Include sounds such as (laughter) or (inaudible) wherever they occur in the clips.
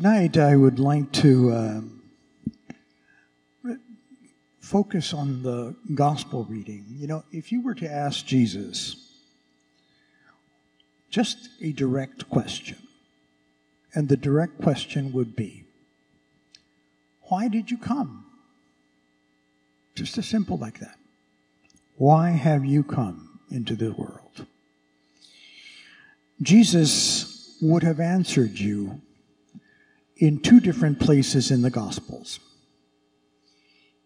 Tonight, I would like to uh, focus on the gospel reading. You know, if you were to ask Jesus just a direct question, and the direct question would be, Why did you come? Just as simple like that. Why have you come into the world? Jesus would have answered you in two different places in the Gospels.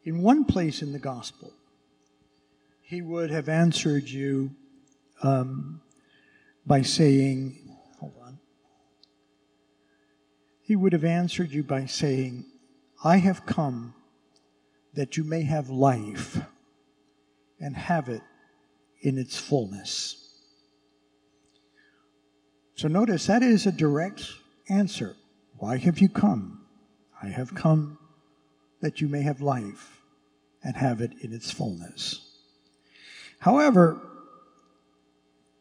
In one place in the Gospel, he would have answered you um, by saying, hold on. He would have answered you by saying, I have come that you may have life and have it in its fullness. So notice that is a direct answer. Why have you come? I have come that you may have life and have it in its fullness. However,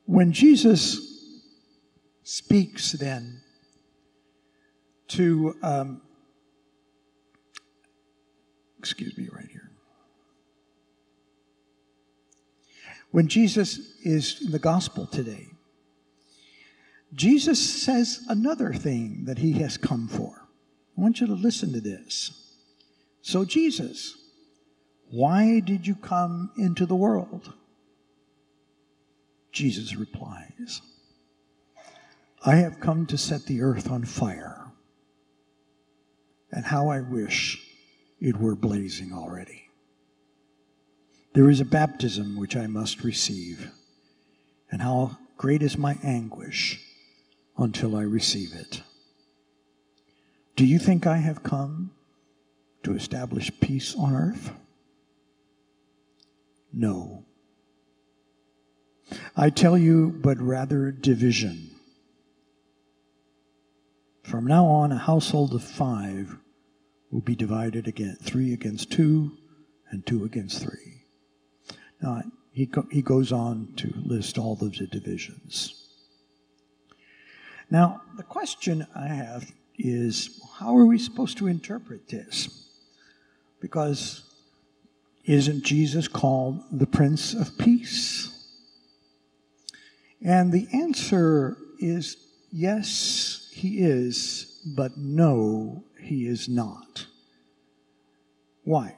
when Jesus speaks then to, um, excuse me, right here. When Jesus is in the gospel today, Jesus says another thing that he has come for. I want you to listen to this. So, Jesus, why did you come into the world? Jesus replies, I have come to set the earth on fire, and how I wish it were blazing already. There is a baptism which I must receive, and how great is my anguish until I receive it. Do you think I have come to establish peace on earth? No. I tell you, but rather division. From now on, a household of five will be divided again, three against two, and two against three. Now, he, go, he goes on to list all of the divisions. Now, the question I have is how are we supposed to interpret this? Because isn't Jesus called the Prince of Peace? And the answer is yes, he is, but no, he is not. Why?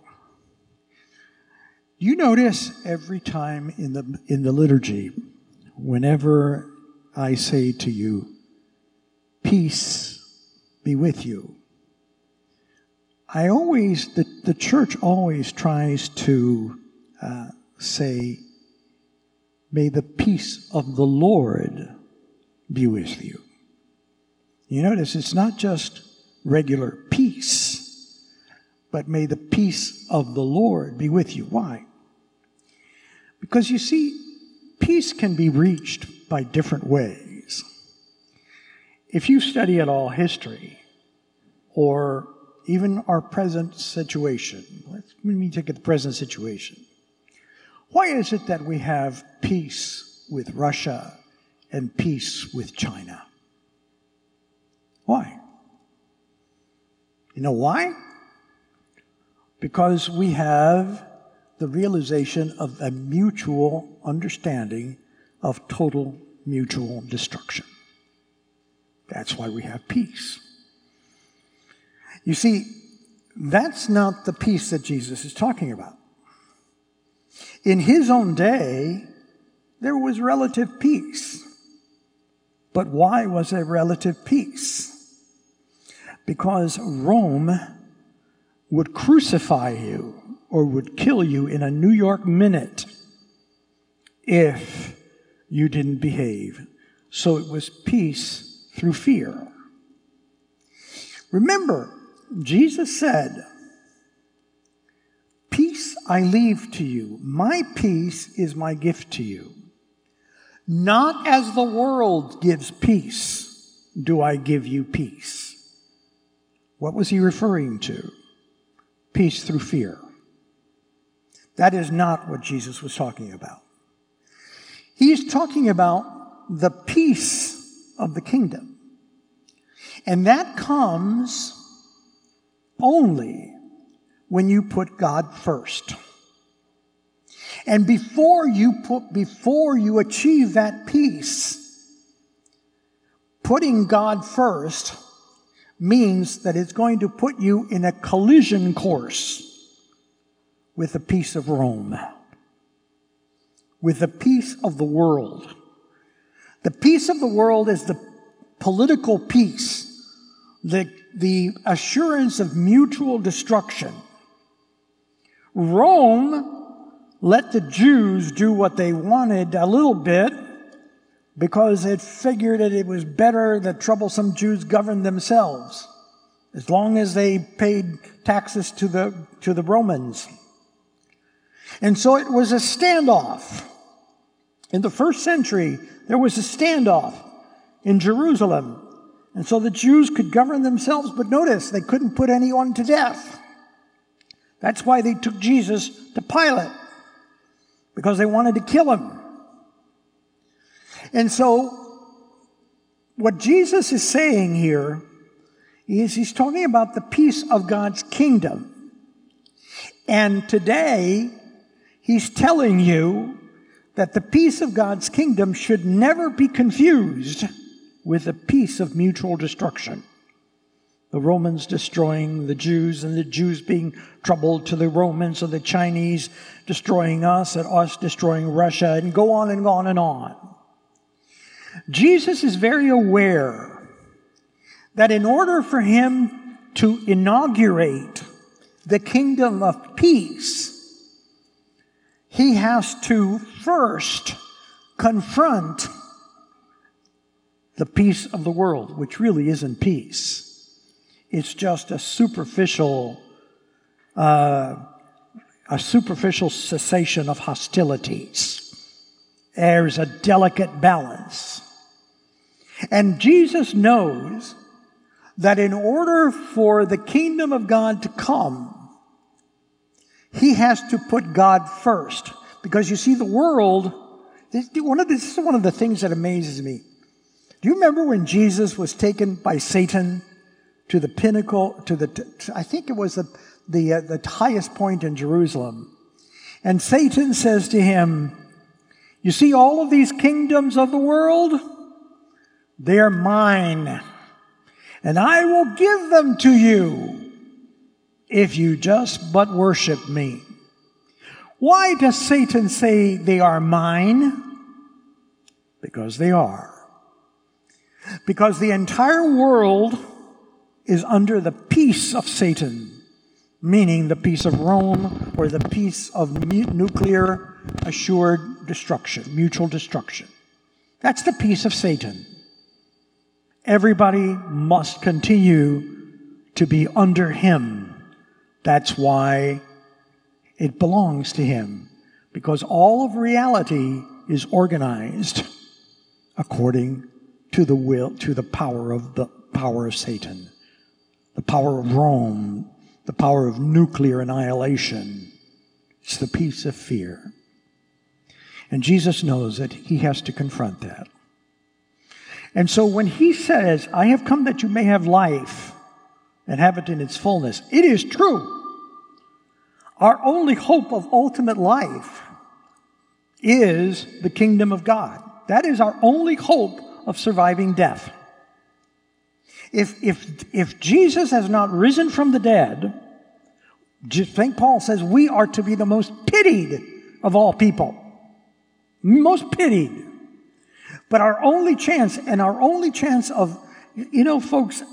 Do you notice every time in the, in the liturgy, whenever I say to you, peace be with you. I always, the, the church always tries to uh, say, may the peace of the Lord be with you. You notice it's not just regular peace, but may the peace of the Lord be with you. Why? Because you see, peace can be reached by different ways. If you study at all history or even our present situation, let me take the present situation. Why is it that we have peace with Russia and peace with China? Why? You know why? Because we have the realization of a mutual understanding of total mutual destruction. That's why we have peace. You see, that's not the peace that Jesus is talking about. In his own day, there was relative peace. But why was there relative peace? Because Rome would crucify you or would kill you in a New York minute if you didn't behave. So it was peace through fear. Remember, Jesus said, Peace I leave to you. My peace is my gift to you. Not as the world gives peace, do I give you peace. What was he referring to? Peace through fear. That is not what Jesus was talking about. He's talking about the peace of the kingdom. And that comes only when you put God first. And before you put, before you achieve that peace, putting God first means that it's going to put you in a collision course with the peace of Rome, with the peace of the world. The peace of the world is the political peace, the, the assurance of mutual destruction. Rome let the Jews do what they wanted a little bit because it figured that it was better that troublesome Jews governed themselves as long as they paid taxes to the, to the Romans. And so it was a standoff. In the first century, there was a standoff in Jerusalem. And so the Jews could govern themselves, but notice they couldn't put anyone to death. That's why they took Jesus to Pilate, because they wanted to kill him. And so, what Jesus is saying here is he's talking about the peace of God's kingdom. And today, he's telling you that the peace of God's kingdom should never be confused with the peace of mutual destruction. The Romans destroying the Jews and the Jews being troubled to the Romans or the Chinese destroying us and us destroying Russia and go on and on and on. Jesus is very aware that in order for him to inaugurate the kingdom of peace, he has to first confront the peace of the world, which really isn't peace. It's just a superficial, uh, a superficial cessation of hostilities. There's a delicate balance. And Jesus knows that in order for the kingdom of God to come, he has to put God first. Because you see, the world, this, one of this is one of the things that amazes me. Do you remember when Jesus was taken by Satan to the pinnacle, to the, I think it was the, the, uh, the highest point in Jerusalem? And Satan says to him, You see all of these kingdoms of the world? They're mine. And I will give them to you if you just but worship me. Why does Satan say they are mine? Because they are. Because the entire world is under the peace of Satan, meaning the peace of Rome or the peace of nuclear assured destruction, mutual destruction. That's the peace of Satan. Everybody must continue to be under him. That's why it belongs to him, because all of reality is organized according to the will, to the power of the power of Satan, the power of Rome, the power of nuclear annihilation. It's the peace of fear. And Jesus knows that he has to confront that. And so when he says, I have come that you may have life and have it in its fullness, it is true. Our only hope of ultimate life is the kingdom of God. That is our only hope of surviving death. If, if, if Jesus has not risen from the dead, St. Paul says we are to be the most pitied of all people. Most pitied. But our only chance, and our only chance of, you know, folks,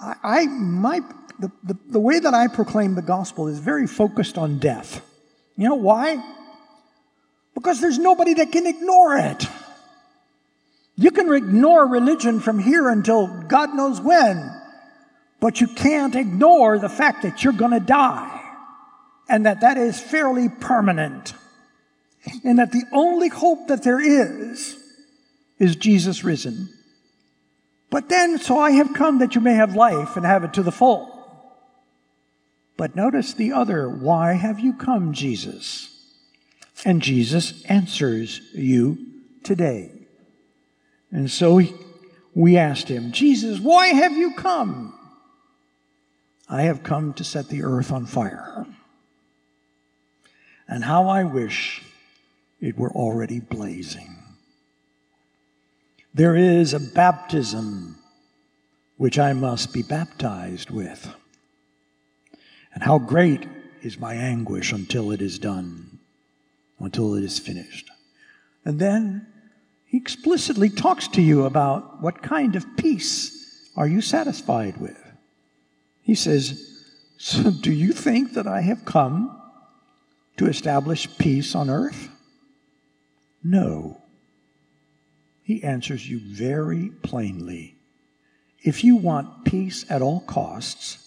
I my, the, the, the way that I proclaim the gospel is very focused on death. You know why? Because there's nobody that can ignore it. You can ignore religion from here until God knows when, but you can't ignore the fact that you're going to die and that that is fairly permanent and that the only hope that there is is Jesus risen. But then, so I have come that you may have life and have it to the full. But notice the other, why have you come, Jesus? And Jesus answers you today. And so we asked him, Jesus, why have you come? I have come to set the earth on fire. And how I wish it were already blazing. There is a baptism which I must be baptized with. And how great is my anguish until it is done, until it is finished. And then he explicitly talks to you about what kind of peace are you satisfied with. He says, So do you think that I have come to establish peace on earth? No. He answers you very plainly. If you want peace at all costs,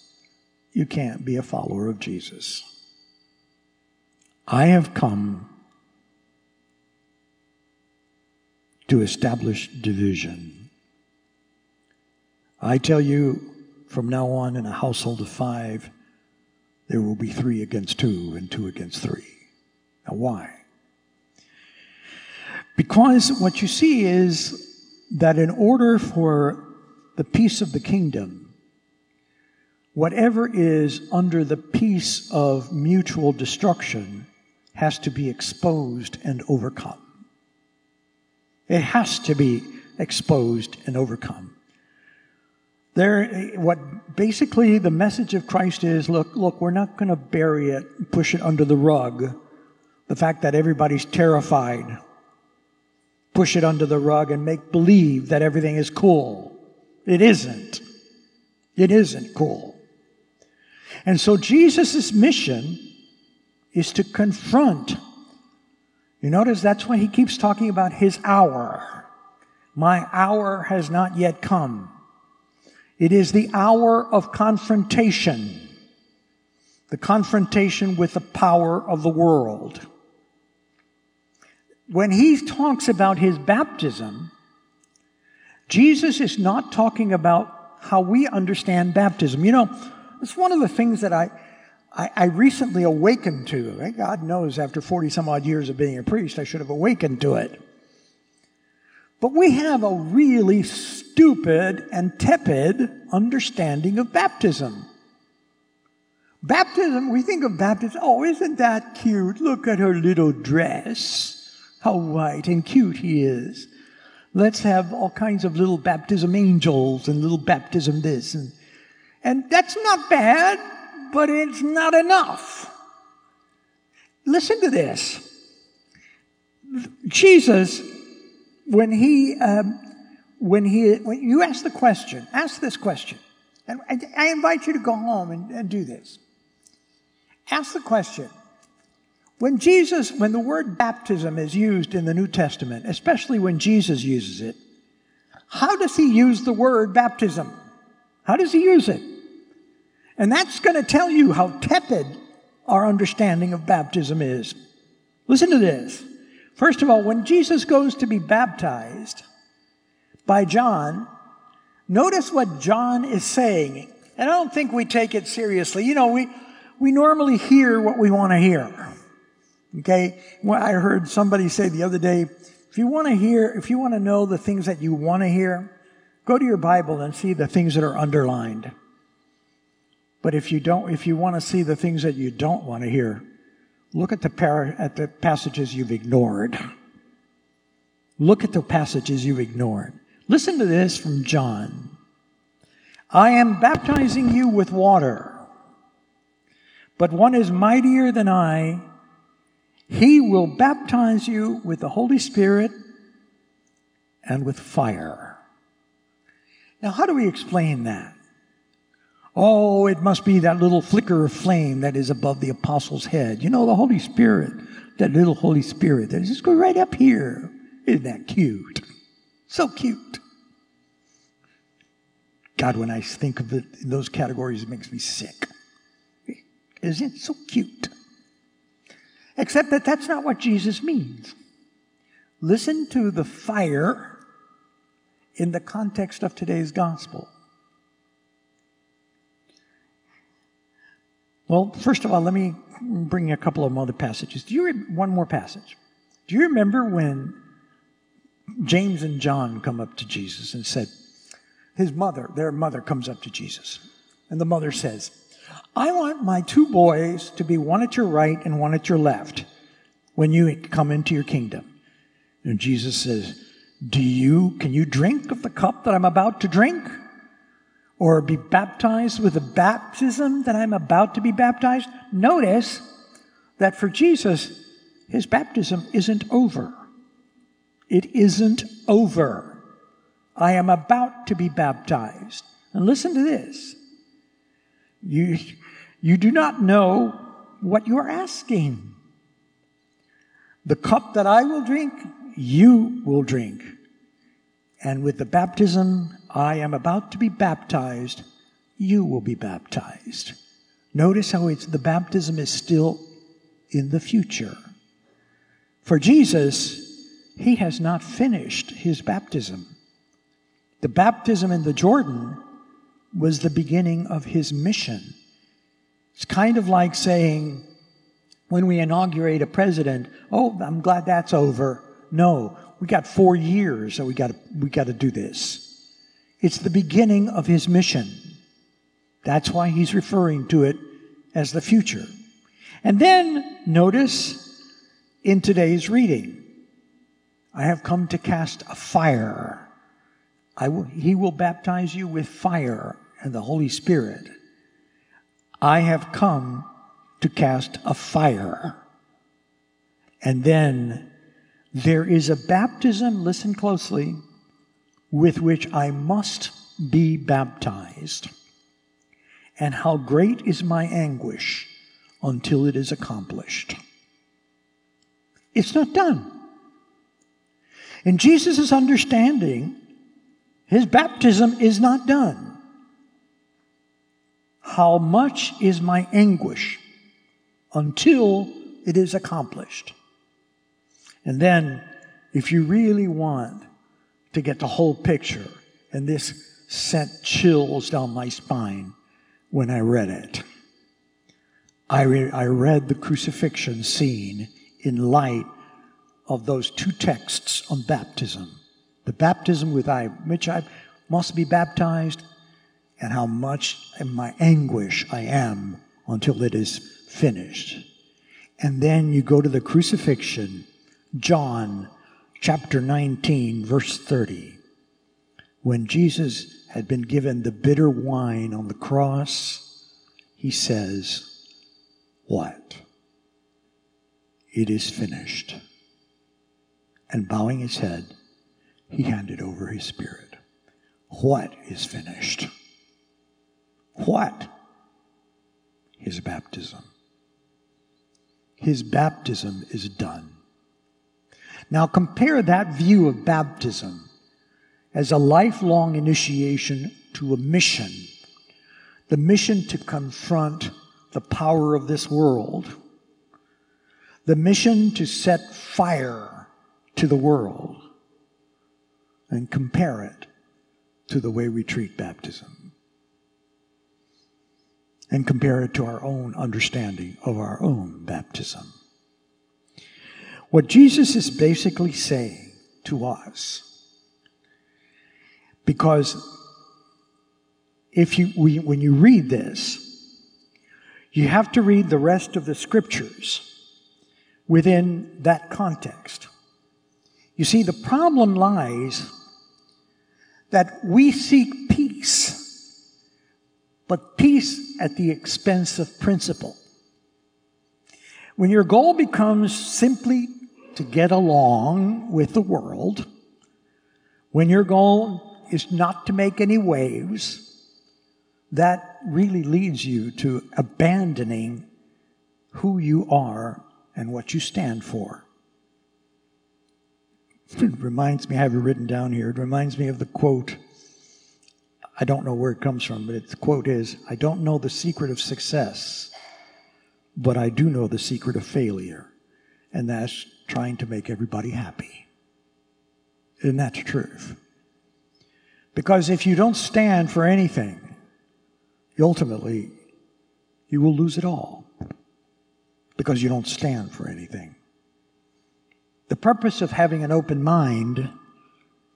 you can't be a follower of Jesus. I have come to establish division. I tell you, from now on, in a household of five, there will be three against two and two against three. Now, why? Because what you see is that in order for the peace of the kingdom, whatever is under the peace of mutual destruction has to be exposed and overcome. It has to be exposed and overcome. There, what basically the message of Christ is look, look, we're not going to bury it, push it under the rug. The fact that everybody's terrified, push it under the rug and make believe that everything is cool. It isn't. It isn't cool. And so Jesus' mission is to confront you notice that's why he keeps talking about his hour. My hour has not yet come. It is the hour of confrontation, the confrontation with the power of the world. When he talks about his baptism, Jesus is not talking about how we understand baptism. You know, it's one of the things that I, I, I recently awakened to. Eh, God knows, after 40 some odd years of being a priest, I should have awakened to it. But we have a really stupid and tepid understanding of baptism. Baptism, we think of baptism, oh, isn't that cute? Look at her little dress. How white and cute he is. Let's have all kinds of little baptism angels and little baptism this. And, and that's not bad but it's not enough. Listen to this. Jesus, when he, um, when he, when you ask the question, ask this question, and I, invite you to go home and, and do this. Ask the question. When Jesus, when the word baptism is used in the New Testament, especially when Jesus uses it, how does he use the word baptism? How does he use it? And that's going to tell you how tepid our understanding of baptism is. Listen to this. First of all, when Jesus goes to be baptized by John, notice what John is saying. And I don't think we take it seriously. You know, we, we normally hear what we want to hear. Okay? I heard somebody say the other day, if you want to hear, if you want to know the things that you want to hear, go to your Bible and see the things that are underlined. But if you don't, if you want to see the things that you don't want to hear, look at the, par- at the passages you've ignored. Look at the passages you've ignored. Listen to this from John. I am baptizing you with water, but one is mightier than I. He will baptize you with the Holy Spirit and with fire. Now, how do we explain that? Oh, it must be that little flicker of flame that is above the apostle's head. You know, the Holy Spirit, that little Holy Spirit that just go right up here. Isn't that cute? So cute. God, when I think of it in those categories, it makes me sick. Isn't it so cute? Except that that's not what Jesus means. Listen to the fire in the context of today's gospel. Well, first of all, let me bring a couple of other passages. Do you re- one more passage? Do you remember when James and John come up to Jesus and said, his mother, their mother comes up to Jesus. And the mother says, I want my two boys to be one at your right and one at your left when you come into your kingdom. And Jesus says, Do you, can you drink of the cup that I'm about to drink? Or be baptized with the baptism that I'm about to be baptized? Notice that for Jesus, his baptism isn't over. It isn't over. I am about to be baptized. And listen to this. You, you do not know what you are asking. The cup that I will drink, you will drink. And with the baptism I am about to be baptized, you will be baptized. Notice how it's the baptism is still in the future. For Jesus, he has not finished his baptism. The baptism in the Jordan was the beginning of his mission. It's kind of like saying, when we inaugurate a president, oh, I'm glad that's over. No, we got four years, so we got we got to do this. It's the beginning of his mission. That's why he's referring to it as the future. And then notice in today's reading, I have come to cast a fire. Will, he will baptize you with fire and the Holy Spirit. I have come to cast a fire. And then there is a baptism, listen closely, with which I must be baptized. And how great is my anguish until it is accomplished. It's not done. In Jesus' understanding, his baptism is not done. How much is my anguish until it is accomplished? And then, if you really want to get the whole picture, and this sent chills down my spine when I read it. I, re- I read the crucifixion scene in light of those two texts on baptism the baptism with I, which I must be baptized, and how much in my anguish I am until it is finished. And then you go to the crucifixion, John chapter 19, verse 30. When Jesus had been given the bitter wine on the cross, he says, What? It is finished and bowing his head, he handed over his spirit. What is finished? What? His baptism. His baptism is done. Now compare that view of baptism as a lifelong initiation to a mission. The mission to confront the power of this world. The mission to set fire to the world and compare it to the way we treat baptism. And compare it to our own understanding of our own baptism. What Jesus is basically saying to us, because if you, we, when you read this, you have to read the rest of the scriptures within that context. You see, the problem lies that we seek peace, but peace at the expense of principle. When your goal becomes simply to get along with the world, when your goal is not to make any waves, that really leads you to abandoning who you are and what you stand for. It reminds me, I have it written down here, it reminds me of the quote. I don't know where it comes from, but the quote is I don't know the secret of success, but I do know the secret of failure, and that's trying to make everybody happy. Isn't that the truth? Because if you don't stand for anything, ultimately, you will lose it all because you don't stand for anything. The purpose of having an open mind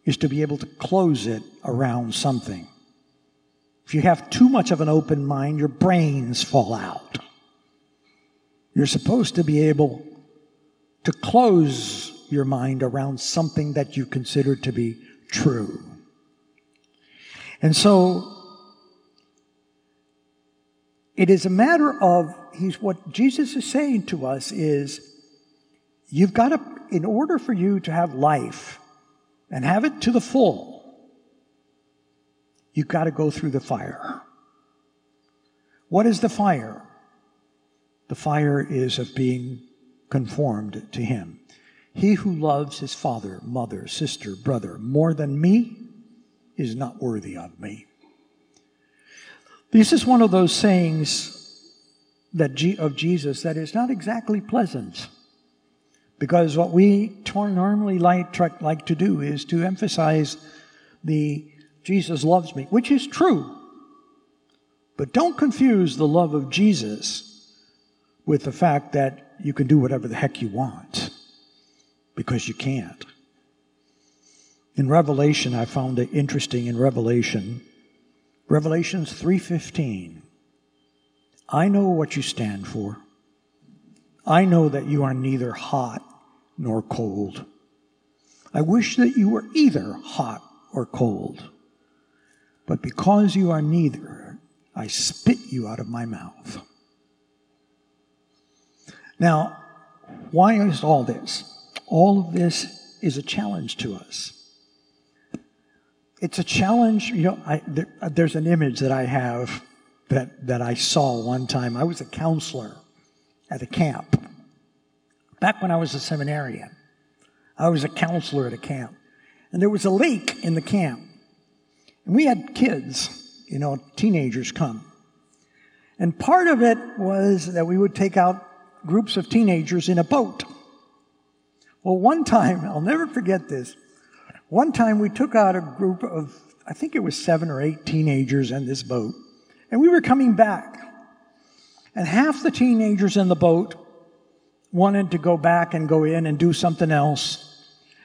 is to be able to close it around something. If you have too much of an open mind, your brains fall out. You're supposed to be able to close your mind around something that you consider to be true. And so it is a matter of he's what Jesus is saying to us is you've got to in order for you to have life and have it to the full you've got to go through the fire. What is the fire? The fire is of being conformed to him. He who loves his father, mother, sister, brother more than me is not worthy of me. This is one of those sayings that G- of Jesus that is not exactly pleasant. Because what we normally like, to do is to emphasize the Jesus loves me, which is true. But don't confuse the love of Jesus with the fact that you can do whatever the heck you want, because you can't. In Revelation, I found it interesting in Revelation, Revelations 3:15. I know what you stand for. I know that you are neither hot nor cold. I wish that you were either hot or cold. But because you are neither, I spit you out of my mouth. Now, why is all this? All of this is a challenge to us. It's a challenge, you know, I, there, there's an image that I have that, that I saw one time. I was a counselor at a camp. Back when I was a seminarian, I was a counselor at a camp. And there was a lake in the camp. And we had kids, you know, teenagers come. And part of it was that we would take out groups of teenagers in a boat. Well, one time, (laughs) I'll never forget this. One time we took out a group of, I think it was seven or eight teenagers in this boat, and we were coming back. And half the teenagers in the boat wanted to go back and go in and do something else.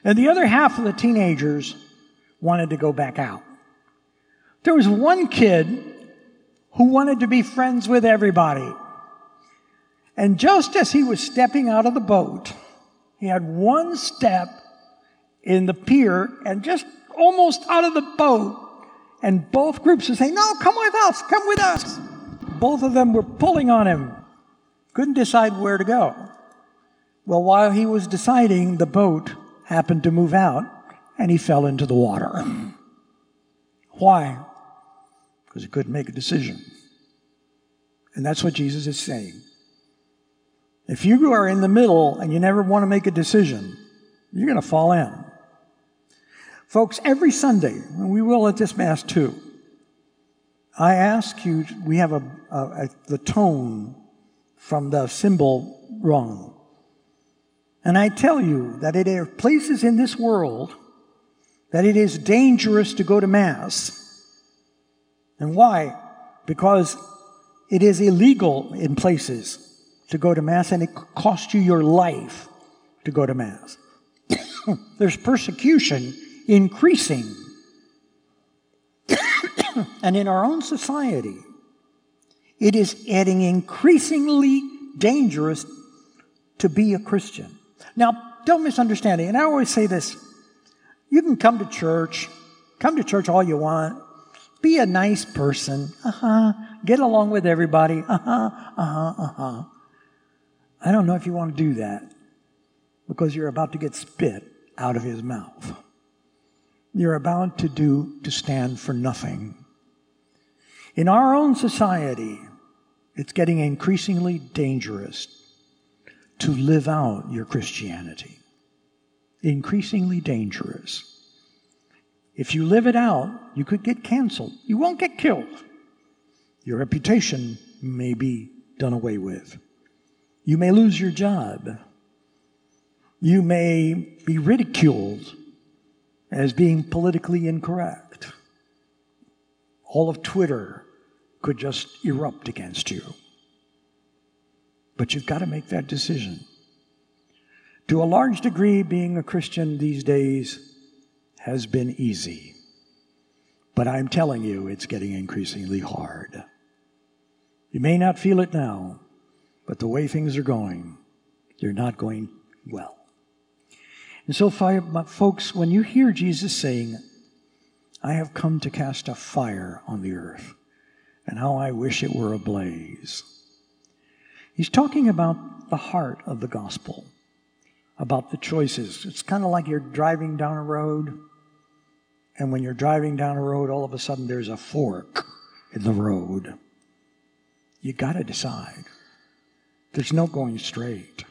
And the other half of the teenagers wanted to go back out. There was one kid who wanted to be friends with everybody. And just as he was stepping out of the boat, he had one step in the pier and just almost out of the boat. And both groups were saying, No, come with us, come with us. Both of them were pulling on him. Couldn't decide where to go. Well, while he was deciding, the boat happened to move out and he fell into the water. Why? because he couldn't make a decision. And that's what Jesus is saying. If you are in the middle and you never want to make a decision, you're going to fall in. Folks, every Sunday, and we will at this Mass too, I ask you, we have a, a, a the tone from the cymbal rung. And I tell you that it are places in this world that it is dangerous to go to Mass and why? Because it is illegal in places to go to Mass and it costs you your life to go to Mass. (coughs) There's persecution increasing. (coughs) and in our own society, it is getting increasingly dangerous to be a Christian. Now, don't misunderstand me. And I always say this you can come to church, come to church all you want, be a nice person. Uh huh. Get along with everybody. Uh huh. Uh huh. Uh huh. I don't know if you want to do that because you're about to get spit out of his mouth. You're about to do, to stand for nothing. In our own society, it's getting increasingly dangerous to live out your Christianity. Increasingly dangerous. If you live it out, you could get canceled. You won't get killed. Your reputation may be done away with. You may lose your job. You may be ridiculed as being politically incorrect. All of Twitter could just erupt against you. But you've got to make that decision. To a large degree, being a Christian these days has been easy. But I'm telling you, it's getting increasingly hard. You may not feel it now, but the way things are going, they're not going well. And so, folks, when you hear Jesus saying, I have come to cast a fire on the earth, and how I wish it were ablaze, he's talking about the heart of the gospel, about the choices. It's kind of like you're driving down a road, and when you're driving down a road, all of a sudden there's a fork in the road. You got to decide. There's no going straight.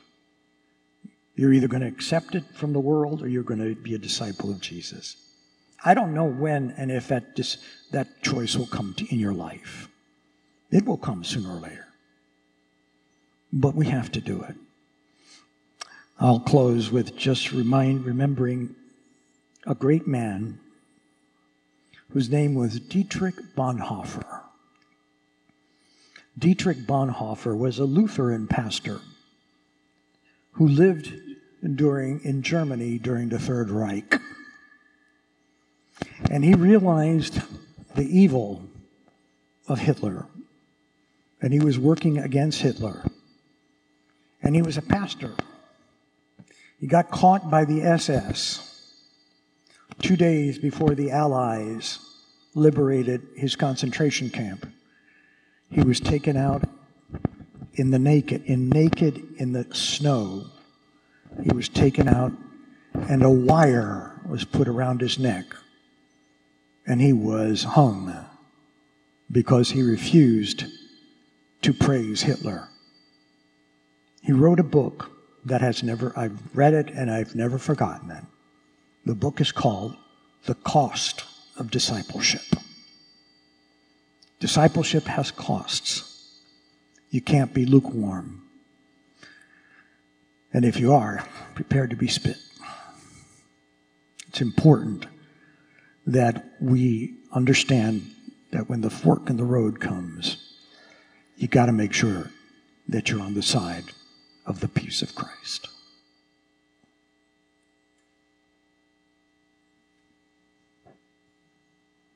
You're either going to accept it from the world or you're going to be a disciple of Jesus. I don't know when and if that, dis- that choice will come in your life. It will come sooner or later. But we have to do it. I'll close with just remind, remembering a great man whose name was Dietrich Bonhoeffer. Dietrich Bonhoeffer was a Lutheran pastor who lived during, in Germany during the Third Reich. And he realized the evil of Hitler. And he was working against Hitler. And he was a pastor. He got caught by the SS two days before the Allies liberated his concentration camp. He was taken out in the naked, in naked in the snow. He was taken out, and a wire was put around his neck, and he was hung because he refused to praise Hitler. He wrote a book that has never, I've read it and I've never forgotten it. The book is called The Cost of Discipleship. Discipleship has costs. You can't be lukewarm. And if you are, prepared to be spit. It's important that we understand that when the fork in the road comes, you got to make sure that you're on the side of the peace of Christ.